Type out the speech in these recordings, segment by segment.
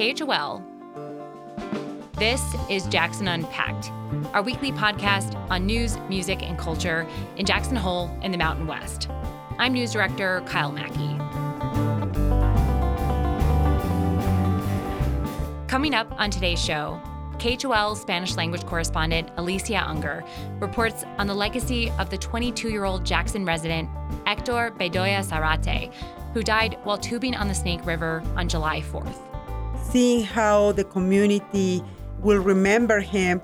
KHOL. This is Jackson Unpacked, our weekly podcast on news, music, and culture in Jackson Hole in the Mountain West. I'm news director Kyle Mackie. Coming up on today's show, KHOL Spanish language correspondent Alicia Unger reports on the legacy of the 22 year old Jackson resident Hector Bedolla Zarate, who died while tubing on the Snake River on July 4th. Seeing how the community will remember him,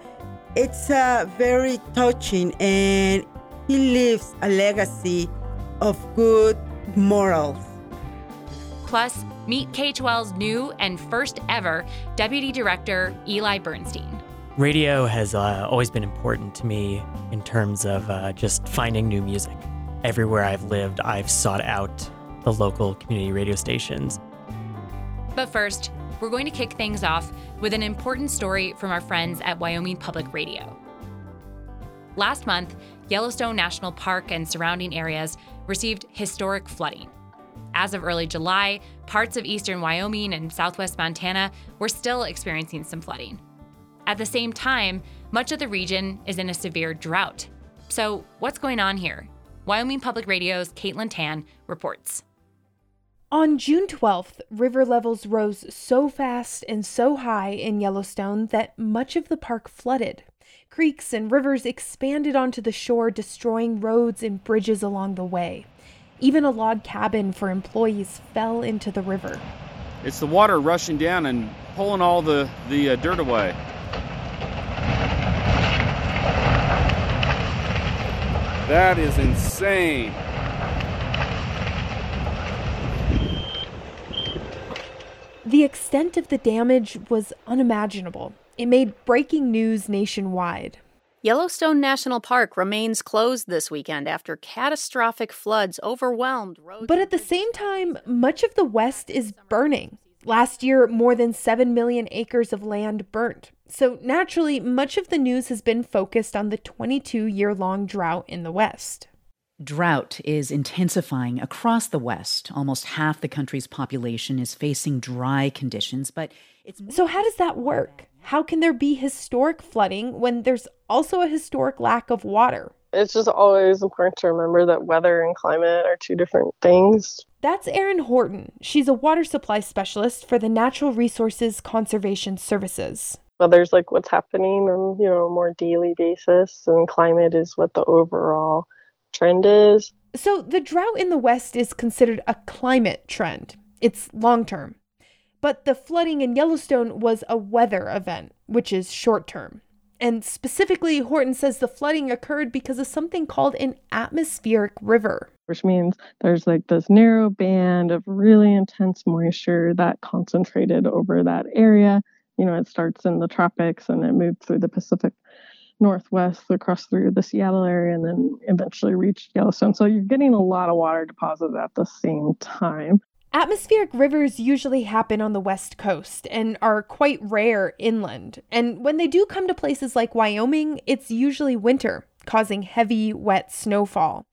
it's uh, very touching and he leaves a legacy of good morals. Plus, meet KHOL's new and first ever Deputy Director, Eli Bernstein. Radio has uh, always been important to me in terms of uh, just finding new music. Everywhere I've lived, I've sought out the local community radio stations. But first, we're going to kick things off with an important story from our friends at Wyoming Public Radio. Last month, Yellowstone National Park and surrounding areas received historic flooding. As of early July, parts of eastern Wyoming and southwest Montana were still experiencing some flooding. At the same time, much of the region is in a severe drought. So, what's going on here? Wyoming Public Radio's Caitlin Tan reports. On June 12th, river levels rose so fast and so high in Yellowstone that much of the park flooded. Creeks and rivers expanded onto the shore, destroying roads and bridges along the way. Even a log cabin for employees fell into the river. It's the water rushing down and pulling all the, the uh, dirt away. That is insane. The extent of the damage was unimaginable. It made breaking news nationwide. Yellowstone National Park remains closed this weekend after catastrophic floods overwhelmed roads. But at the same time, much of the West is burning. Last year, more than 7 million acres of land burnt. So naturally, much of the news has been focused on the 22 year long drought in the West. Drought is intensifying across the West. Almost half the country's population is facing dry conditions, but it's. So, how does that work? How can there be historic flooding when there's also a historic lack of water? It's just always important to remember that weather and climate are two different things. That's Erin Horton. She's a water supply specialist for the Natural Resources Conservation Services. Weather's like what's happening on, you know, a more daily basis, and climate is what the overall trend is. So, the drought in the West is considered a climate trend, it's long term. But the flooding in Yellowstone was a weather event, which is short term. And specifically, Horton says the flooding occurred because of something called an atmospheric river. Which means there's like this narrow band of really intense moisture that concentrated over that area. You know, it starts in the tropics and it moved through the Pacific northwest across through the Seattle area and then eventually reach Yellowstone. So you're getting a lot of water deposits at the same time. Atmospheric rivers usually happen on the west coast and are quite rare inland. And when they do come to places like Wyoming, it's usually winter, causing heavy, wet snowfall.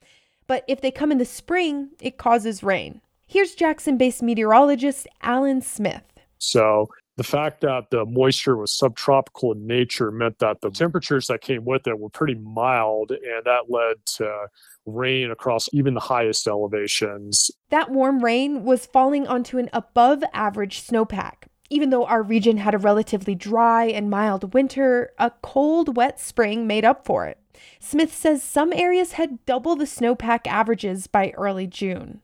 But if they come in the spring, it causes rain. Here's Jackson based meteorologist Alan Smith. So the fact that the moisture was subtropical in nature meant that the mm-hmm. temperatures that came with it were pretty mild, and that led to rain across even the highest elevations. That warm rain was falling onto an above average snowpack. Even though our region had a relatively dry and mild winter, a cold, wet spring made up for it. Smith says some areas had double the snowpack averages by early June.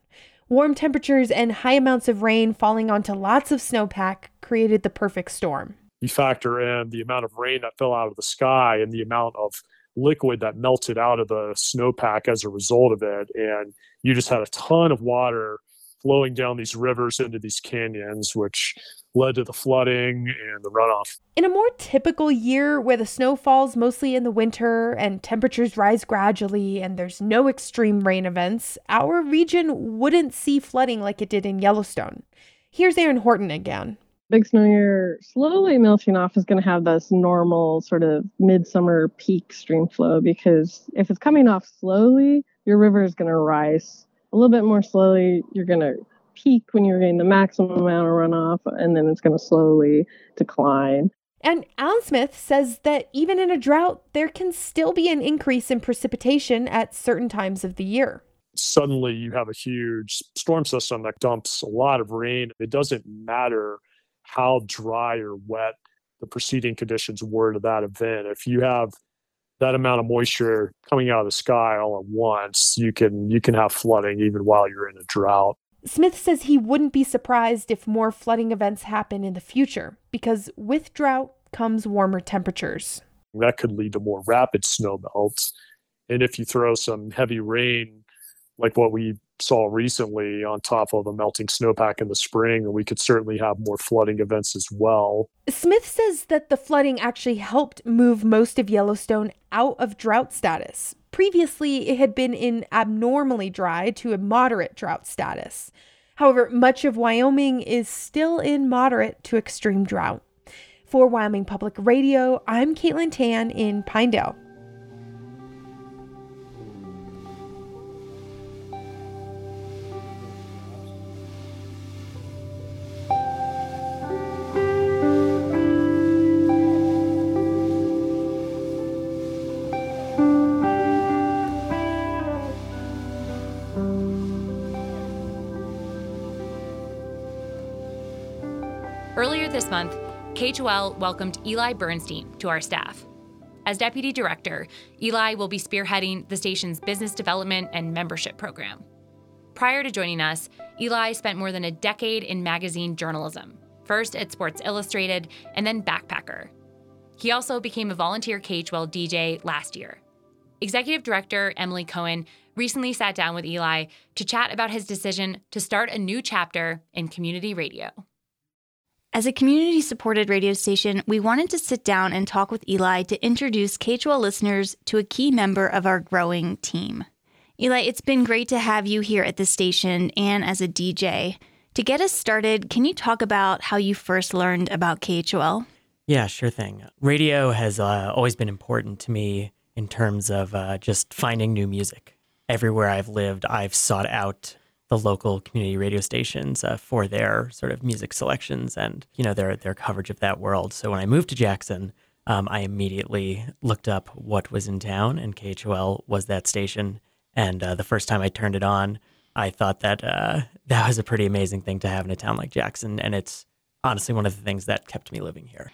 Warm temperatures and high amounts of rain falling onto lots of snowpack created the perfect storm. You factor in the amount of rain that fell out of the sky and the amount of liquid that melted out of the snowpack as a result of it. And you just had a ton of water flowing down these rivers into these canyons, which led to the flooding and the runoff. In a more typical year where the snow falls mostly in the winter and temperatures rise gradually and there's no extreme rain events, our region wouldn't see flooding like it did in Yellowstone. Here's Aaron Horton again. Big snow year slowly melting off is going to have this normal sort of midsummer peak stream flow because if it's coming off slowly, your river is going to rise a little bit more slowly. You're going to peak when you're getting the maximum amount of runoff, and then it's going to slowly decline. And Alan Smith says that even in a drought, there can still be an increase in precipitation at certain times of the year. Suddenly, you have a huge storm system that dumps a lot of rain. It doesn't matter how dry or wet the preceding conditions were to that event. If you have that amount of moisture coming out of the sky all at once, you can you can have flooding even while you're in a drought. Smith says he wouldn't be surprised if more flooding events happen in the future because with drought comes warmer temperatures. That could lead to more rapid snow melts. And if you throw some heavy rain, like what we saw recently, on top of a melting snowpack in the spring, and we could certainly have more flooding events as well. Smith says that the flooding actually helped move most of Yellowstone out of drought status. Previously, it had been in abnormally dry to a moderate drought status. However, much of Wyoming is still in moderate to extreme drought. For Wyoming Public Radio, I'm Caitlin Tan in Pinedale. KHOL welcomed Eli Bernstein to our staff. As deputy director, Eli will be spearheading the station's business development and membership program. Prior to joining us, Eli spent more than a decade in magazine journalism, first at Sports Illustrated and then Backpacker. He also became a volunteer KHOL DJ last year. Executive Director Emily Cohen recently sat down with Eli to chat about his decision to start a new chapter in community radio. As a community supported radio station, we wanted to sit down and talk with Eli to introduce KHOL listeners to a key member of our growing team. Eli, it's been great to have you here at the station and as a DJ. To get us started, can you talk about how you first learned about KHOL? Yeah, sure thing. Radio has uh, always been important to me in terms of uh, just finding new music. Everywhere I've lived, I've sought out the local community radio stations uh, for their sort of music selections and you know their their coverage of that world. So when I moved to Jackson, um, I immediately looked up what was in town, and KHOL was that station. And uh, the first time I turned it on, I thought that uh, that was a pretty amazing thing to have in a town like Jackson, and it's honestly one of the things that kept me living here.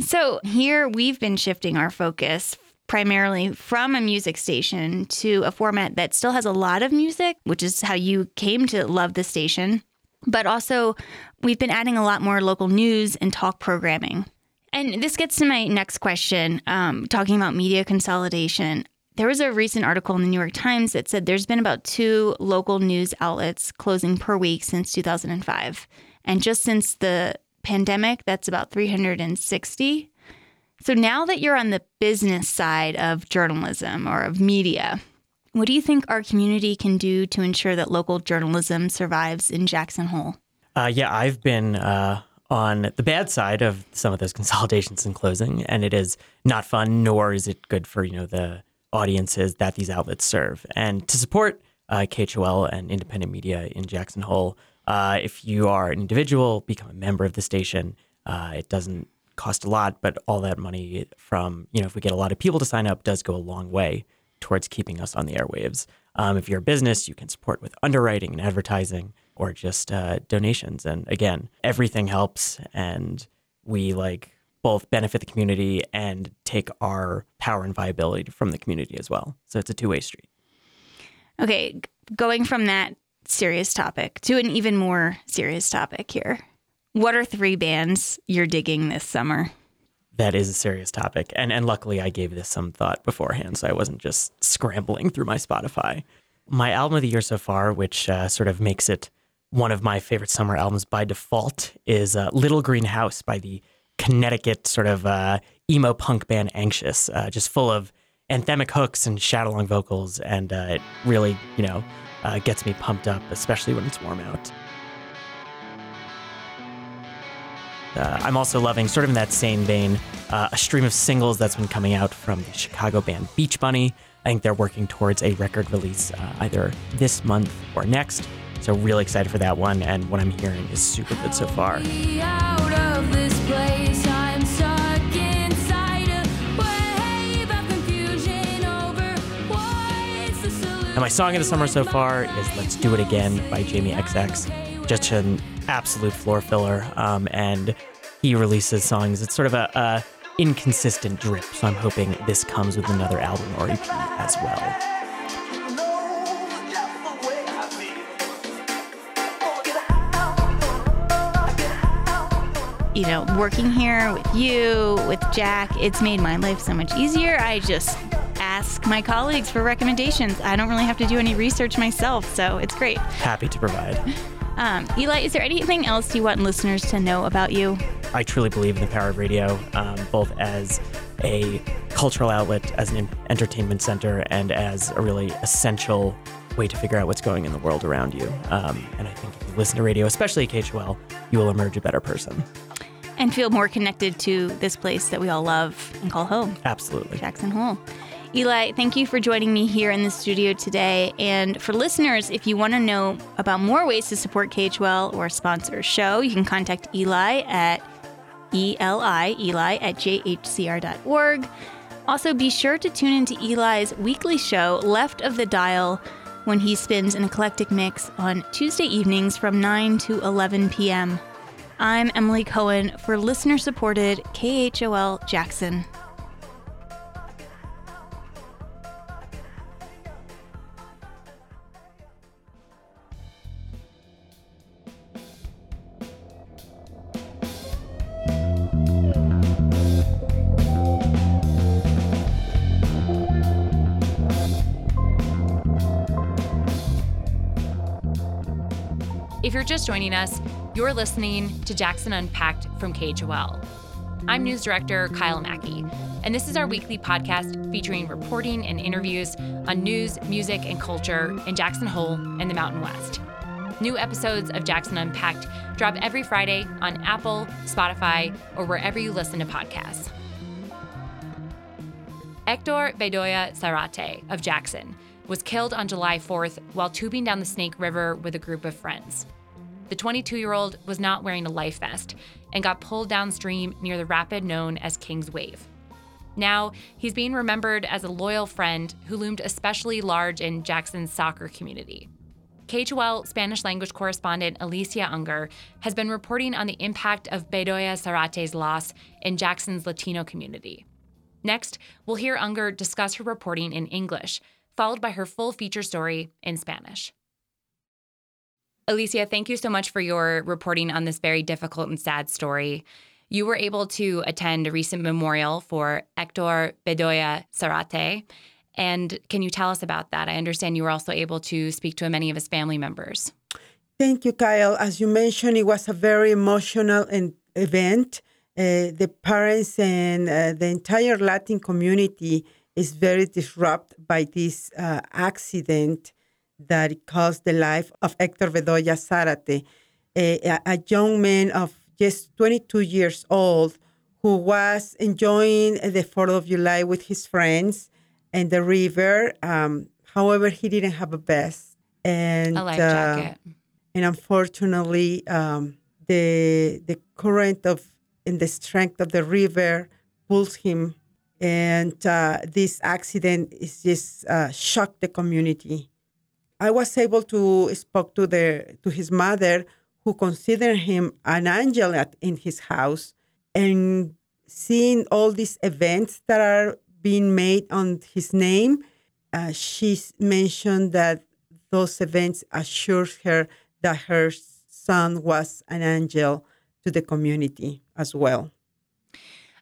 So here we've been shifting our focus primarily from a music station to a format that still has a lot of music, which is how you came to love the station. But also, we've been adding a lot more local news and talk programming. And this gets to my next question um, talking about media consolidation. There was a recent article in the New York Times that said there's been about two local news outlets closing per week since 2005. And just since the pandemic, that's about 360. So now that you're on the business side of journalism or of media, what do you think our community can do to ensure that local journalism survives in Jackson Hole? Uh, yeah, I've been uh, on the bad side of some of those consolidations and closing, and it is not fun, nor is it good for you know the audiences that these outlets serve. And to support uh, KHOL and independent media in Jackson Hole, uh, if you are an individual, become a member of the station. Uh, it doesn't cost a lot, but all that money from, you know, if we get a lot of people to sign up, does go a long way towards keeping us on the airwaves. Um, if you're a business, you can support with underwriting and advertising or just uh, donations. And again, everything helps. And we like both benefit the community and take our power and viability from the community as well. So it's a two way street. Okay, going from that serious topic to an even more serious topic here. What are three bands you're digging this summer? That is a serious topic. And and luckily I gave this some thought beforehand, so I wasn't just scrambling through my Spotify. My album of the year so far, which uh, sort of makes it one of my favorite summer albums by default, is uh, Little Green House by the Connecticut sort of uh, emo punk band Anxious, uh, just full of anthemic hooks and shout along vocals. And uh, it really, you know, uh, gets me pumped up, especially when it's warm out. Uh, I'm also loving, sort of in that same vein, uh, a stream of singles that's been coming out from the Chicago band Beach Bunny. I think they're working towards a record release uh, either this month or next. So really excited for that one, and what I'm hearing is super good so far. And my song of the summer so far is Let's Do It Again by Jamie XX. Just an absolute floor filler. Um, and he releases songs. It's sort of a, a inconsistent drip. So I'm hoping this comes with another album or EP as well. you know, working here with you, with Jack, it's made my life so much easier. I just ask my colleagues for recommendations. I don't really have to do any research myself, so it's great. Happy to provide. Um, Eli, is there anything else you want listeners to know about you? I truly believe in the power of radio, um, both as a cultural outlet, as an entertainment center, and as a really essential way to figure out what's going in the world around you. Um, and I think if you listen to radio, especially KHOL, you will emerge a better person and feel more connected to this place that we all love and call home. Absolutely. Jackson Hole. Eli, thank you for joining me here in the studio today. And for listeners, if you want to know about more ways to support KHOL or sponsor a show, you can contact Eli at ELI, Eli at jhcr.org. Also, be sure to tune into Eli's weekly show, Left of the Dial, when he spins an eclectic mix on Tuesday evenings from 9 to 11 p.m. I'm Emily Cohen for listener supported KHOL Jackson. Just joining us, you're listening to Jackson Unpacked from KHOL. I'm News Director Kyle Mackie, and this is our weekly podcast featuring reporting and interviews on news, music, and culture in Jackson Hole and the Mountain West. New episodes of Jackson Unpacked drop every Friday on Apple, Spotify, or wherever you listen to podcasts. Hector Bedolla Zarate of Jackson was killed on July 4th while tubing down the Snake River with a group of friends the 22 year old was not wearing a life vest and got pulled downstream near the rapid known as King's Wave. Now, he's being remembered as a loyal friend who loomed especially large in Jackson's soccer community. KHOL Spanish language correspondent Alicia Unger has been reporting on the impact of Bedolla Zarate's loss in Jackson's Latino community. Next, we'll hear Unger discuss her reporting in English, followed by her full feature story in Spanish. Alicia, thank you so much for your reporting on this very difficult and sad story. You were able to attend a recent memorial for Hector Bedolla Zarate. And can you tell us about that? I understand you were also able to speak to many of his family members. Thank you, Kyle. As you mentioned, it was a very emotional event. Uh, the parents and uh, the entire Latin community is very disrupted by this uh, accident that caused the life of Hector Bedolla Zarate, a, a young man of just 22 years old who was enjoying the 4th of July with his friends and the river. Um, however, he didn't have a vest. And, a life jacket. Uh, and unfortunately, um, the, the current of and the strength of the river pulls him. And uh, this accident is just uh, shocked the community. I was able to speak to the to his mother, who considered him an angel at, in his house, and seeing all these events that are being made on his name, uh, she mentioned that those events assured her that her son was an angel to the community as well.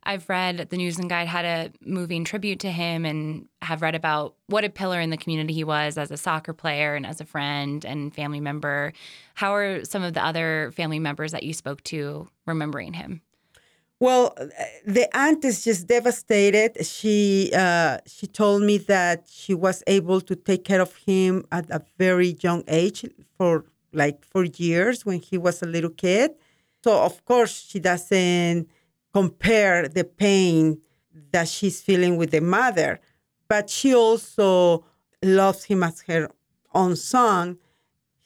I've read the News and Guide had a moving tribute to him and have read about what a pillar in the community he was as a soccer player and as a friend and family member. How are some of the other family members that you spoke to remembering him? Well, the aunt is just devastated. She uh, she told me that she was able to take care of him at a very young age for like four years when he was a little kid. So of course she doesn't compare the pain that she's feeling with the mother, but she also loves him as her own son.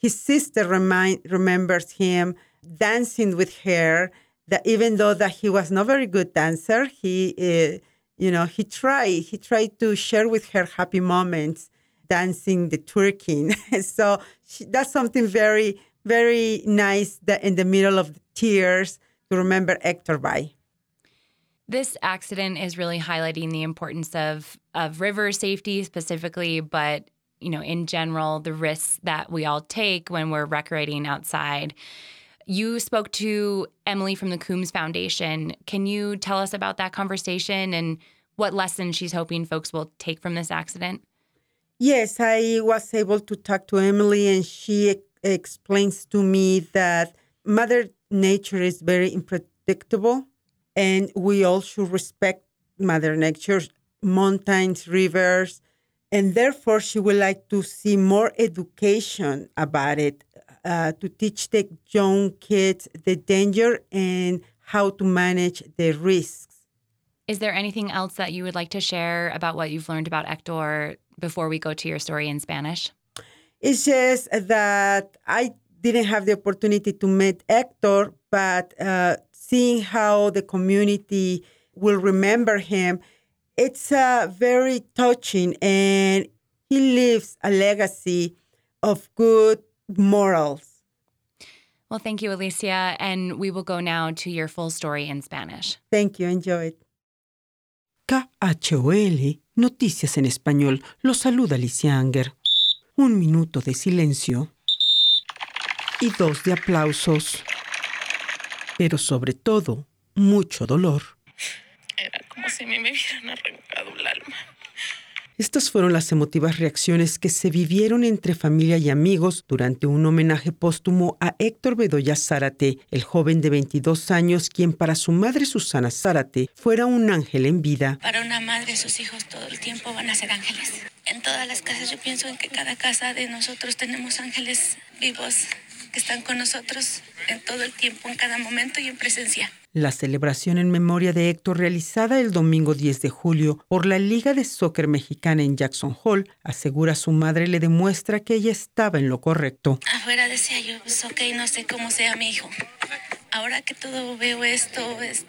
his sister remind, remembers him dancing with her. That even though that he was not very good dancer, he, uh, you know, he tried. He tried to share with her happy moments, dancing the twerking. so she, that's something very, very nice. That in the middle of the tears to remember Hector by. This accident is really highlighting the importance of of river safety specifically, but you know, in general, the risks that we all take when we're recreating outside. You spoke to Emily from the Coombs Foundation. Can you tell us about that conversation and what lessons she's hoping folks will take from this accident? Yes, I was able to talk to Emily, and she explains to me that Mother Nature is very unpredictable and we all should respect Mother Nature, mountains, rivers, and therefore she would like to see more education about it uh, to teach the young kids the danger and how to manage the risks. Is there anything else that you would like to share about what you've learned about Hector before we go to your story in Spanish? It's just that I didn't have the opportunity to meet Hector, but uh, seeing how the community will remember him, it's uh, very touching and he leaves a legacy of good morals. Well, thank you, Alicia. And we will go now to your full story in Spanish. Thank you. Enjoy it. KHOL, Noticias en Español, los saluda Alicia Unger. Un minuto de silencio y dos de aplausos pero sobre todo mucho dolor. Era como si me hubieran arrancado el alma. Estas fueron las emotivas reacciones que se vivieron entre familia y amigos durante un homenaje póstumo a Héctor Bedoya Zárate, el joven de 22 años quien para su madre Susana Zárate fuera un ángel en vida. Para una madre sus hijos todo el tiempo van a ser ángeles. En todas las casas yo pienso en que cada casa de nosotros tenemos ángeles vivos que están con nosotros en todo el tiempo, en cada momento y en presencia. La celebración en memoria de Héctor realizada el domingo 10 de julio por la Liga de Soccer Mexicana en Jackson Hall, asegura su madre le demuestra que ella estaba en lo correcto. Afuera decía yo, pues ok, no sé cómo sea mi hijo. Ahora que todo veo esto, es,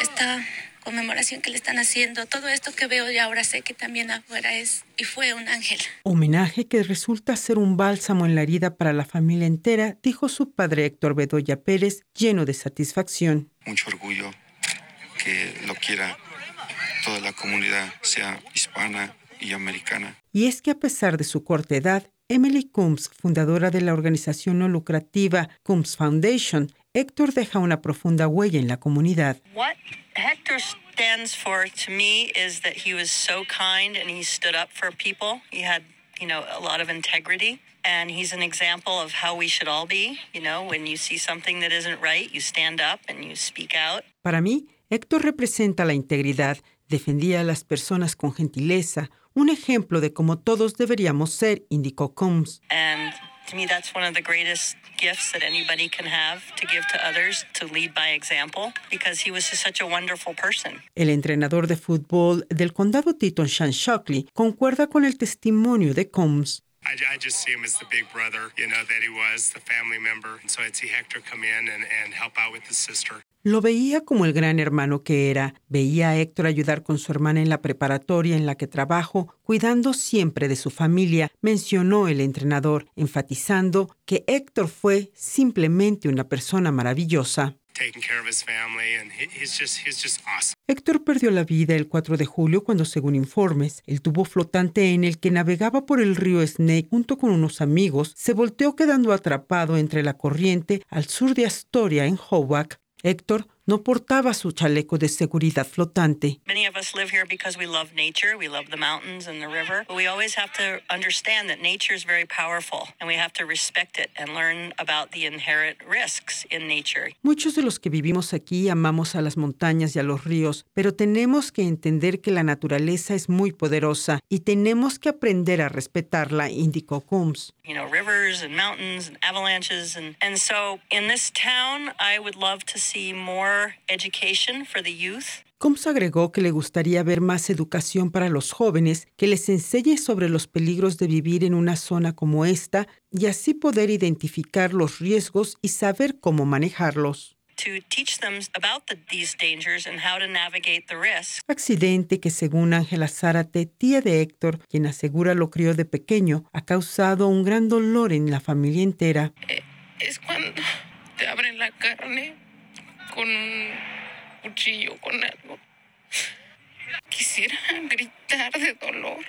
está conmemoración que le están haciendo, todo esto que veo y ahora sé que también afuera es y fue un ángel. Homenaje que resulta ser un bálsamo en la herida para la familia entera, dijo su padre Héctor Bedoya Pérez, lleno de satisfacción. Mucho orgullo que lo quiera toda la comunidad, sea hispana y americana. Y es que a pesar de su corta edad, Emily Coombs, fundadora de la organización no lucrativa Coombs Foundation, Héctor deja una profunda huella en la comunidad. What Hector stands for to me is that he was so kind and he stood up for people. He had, you know, a lot of integrity. And he's an example of how we should all be. You know, when you see something that isn't right, you stand up and you speak out. Para mí, Héctor representa la integridad, defendía a las personas con gentileza, un ejemplo de cómo todos deberíamos ser, indicó Coombs. And to me, that's one of the greatest gifts that anybody can have to give to others, to lead by example, because he was such a wonderful person. El entrenador de fútbol del condado Teton, Sean Shockley, concuerda con el testimonio de Combs. I, I, just see him as the big brother, you know, that he was, the family member. And so I'd see Hector come in and, and help out with his sister. Lo veía como el gran hermano que era. Veía a Héctor ayudar con su hermana en la preparatoria en la que trabajo, cuidando siempre de su familia, mencionó el entrenador, enfatizando que Héctor fue simplemente una persona maravillosa. Héctor perdió la vida el 4 de julio cuando, según informes, el tubo flotante en el que navegaba por el río Snake junto con unos amigos se volteó quedando atrapado entre la corriente al sur de Astoria en Hoboken. Héctor no portaba su chaleco de seguridad flotante. Many of us live here because we love nature, we love the mountains and the river, but we always have to understand that nature is very powerful and we have to respect it and learn about the inherent risks in nature. Muchos de los que vivimos aquí amamos a las montañas y a los ríos, pero tenemos que entender que la naturaleza es muy poderosa y tenemos que aprender a respetarla, indicó Coombs. You know, rivers and mountains and avalanches and and so in this town I would love to see more education for the youth. Combs agregó que le gustaría ver más educación para los jóvenes que les enseñe sobre los peligros de vivir en una zona como esta y así poder identificar los riesgos y saber cómo manejarlos. Accidente que según Ángela Zárate, tía de Héctor, quien asegura lo crió de pequeño, ha causado un gran dolor en la familia entera. Eh, es cuando te abren la carne con un cuchillo, con algo. Quisiera gritar de dolor.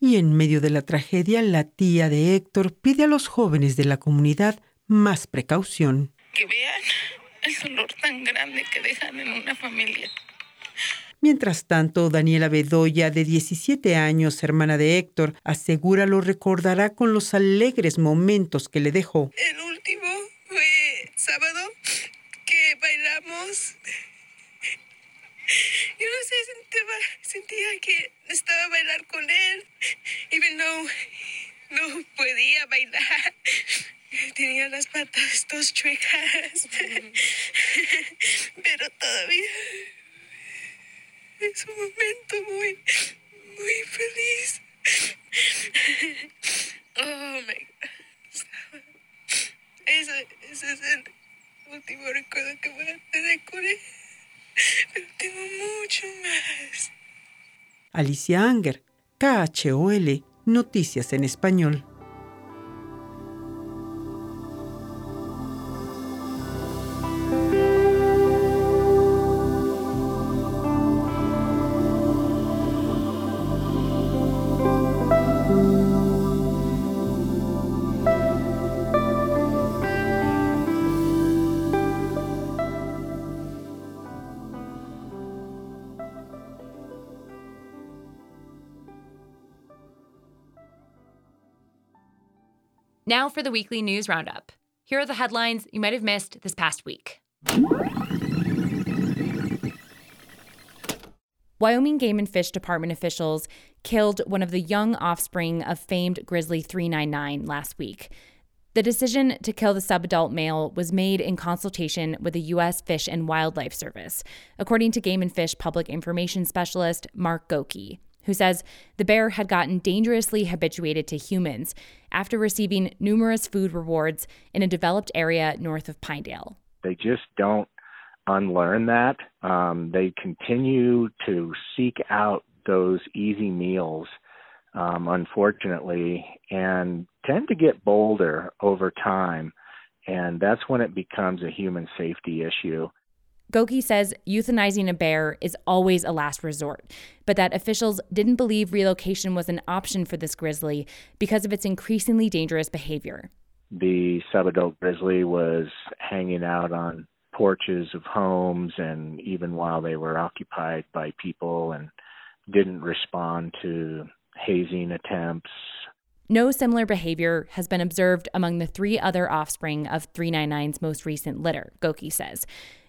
Y en medio de la tragedia, la tía de Héctor pide a los jóvenes de la comunidad más precaución. Que vean el dolor tan grande que dejan en una familia. Mientras tanto, Daniela Bedoya, de 17 años, hermana de Héctor, asegura lo recordará con los alegres momentos que le dejó. El último fue sábado que bailamos no sentía, que estaba bailar con él, even though no podía bailar. Tenía las patas dos chuecas, pero todavía es un momento muy, muy feliz. Oh my God. Ese, ese es el último recuerdo que voy a tener con él. Pero tengo mucho más. Alicia Anger, KHOL, Noticias en Español. Now for the weekly news roundup. Here are the headlines you might have missed this past week. Wyoming Game and Fish Department officials killed one of the young offspring of famed Grizzly 399 last week. The decision to kill the subadult male was made in consultation with the U.S. Fish and Wildlife Service, according to Game and Fish Public Information Specialist Mark Gocke who says the bear had gotten dangerously habituated to humans after receiving numerous food rewards in a developed area north of Pinedale. They just don't unlearn that. Um, they continue to seek out those easy meals, um, unfortunately, and tend to get bolder over time. And that's when it becomes a human safety issue. Gocke says euthanizing a bear is always a last resort, but that officials didn't believe relocation was an option for this grizzly because of its increasingly dangerous behavior. The subadult grizzly was hanging out on porches of homes and even while they were occupied by people and didn't respond to hazing attempts. No similar behavior has been observed among the three other offspring of 399's most recent litter, Gocke says.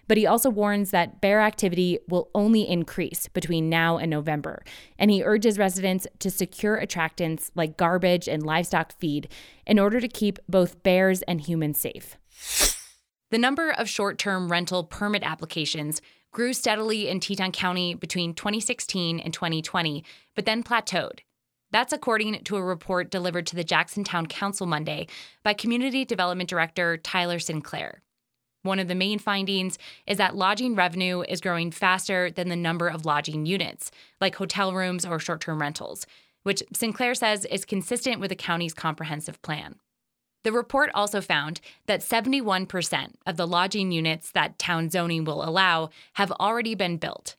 But he also warns that bear activity will only increase between now and November. And he urges residents to secure attractants like garbage and livestock feed in order to keep both bears and humans safe. The number of short term rental permit applications grew steadily in Teton County between 2016 and 2020, but then plateaued. That's according to a report delivered to the Jacksontown Council Monday by Community Development Director Tyler Sinclair. One of the main findings is that lodging revenue is growing faster than the number of lodging units, like hotel rooms or short term rentals, which Sinclair says is consistent with the county's comprehensive plan. The report also found that 71% of the lodging units that town zoning will allow have already been built.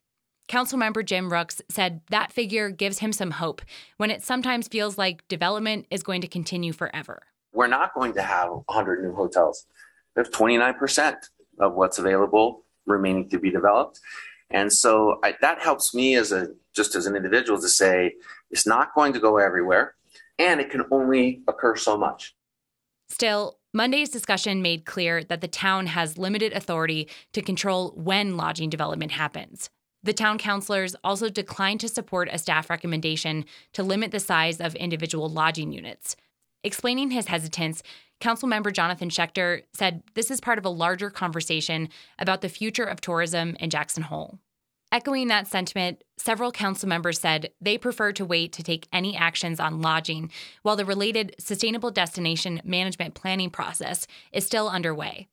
Councilmember Jim Rooks said that figure gives him some hope when it sometimes feels like development is going to continue forever. We're not going to have 100 new hotels we have 29% of what's available remaining to be developed. And so I, that helps me as a just as an individual to say it's not going to go everywhere and it can only occur so much. Still, Monday's discussion made clear that the town has limited authority to control when lodging development happens. The town councilors also declined to support a staff recommendation to limit the size of individual lodging units. Explaining his hesitance, Councilmember Jonathan Schechter said this is part of a larger conversation about the future of tourism in Jackson Hole. Echoing that sentiment, several council members said they prefer to wait to take any actions on lodging while the related sustainable destination management planning process is still underway.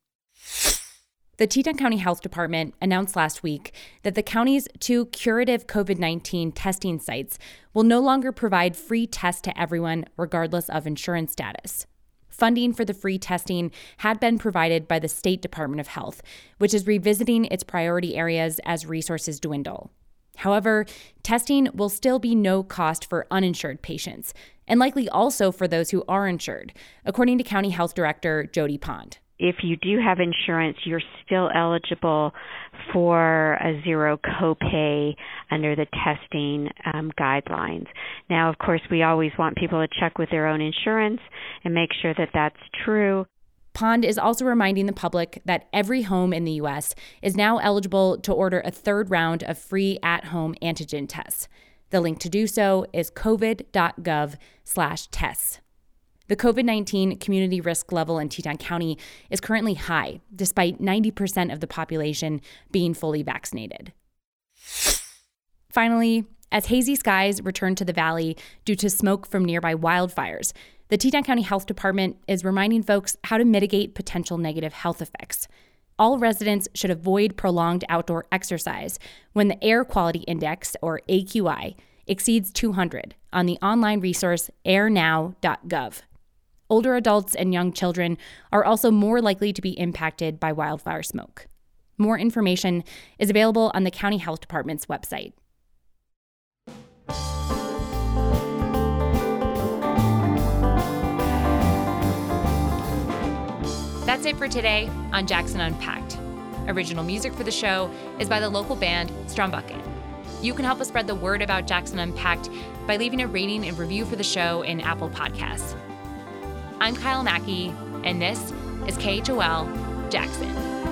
The Teton County Health Department announced last week that the county's two curative COVID 19 testing sites will no longer provide free tests to everyone, regardless of insurance status. Funding for the free testing had been provided by the State Department of Health, which is revisiting its priority areas as resources dwindle. However, testing will still be no cost for uninsured patients, and likely also for those who are insured, according to County Health Director Jody Pond if you do have insurance, you're still eligible for a zero copay under the testing um, guidelines. Now, of course, we always want people to check with their own insurance and make sure that that's true. Pond is also reminding the public that every home in the U.S. is now eligible to order a third round of free at-home antigen tests. The link to do so is covid.gov/tests. The COVID 19 community risk level in Teton County is currently high, despite 90% of the population being fully vaccinated. Finally, as hazy skies return to the valley due to smoke from nearby wildfires, the Teton County Health Department is reminding folks how to mitigate potential negative health effects. All residents should avoid prolonged outdoor exercise when the Air Quality Index, or AQI, exceeds 200 on the online resource airnow.gov. Older adults and young children are also more likely to be impacted by wildfire smoke. More information is available on the County Health Department's website. That's it for today on Jackson Unpacked. Original music for the show is by the local band Strumbucket. You can help us spread the word about Jackson Unpacked by leaving a rating and review for the show in Apple Podcasts. I'm Kyle Mackie, and this is KHOL Jackson.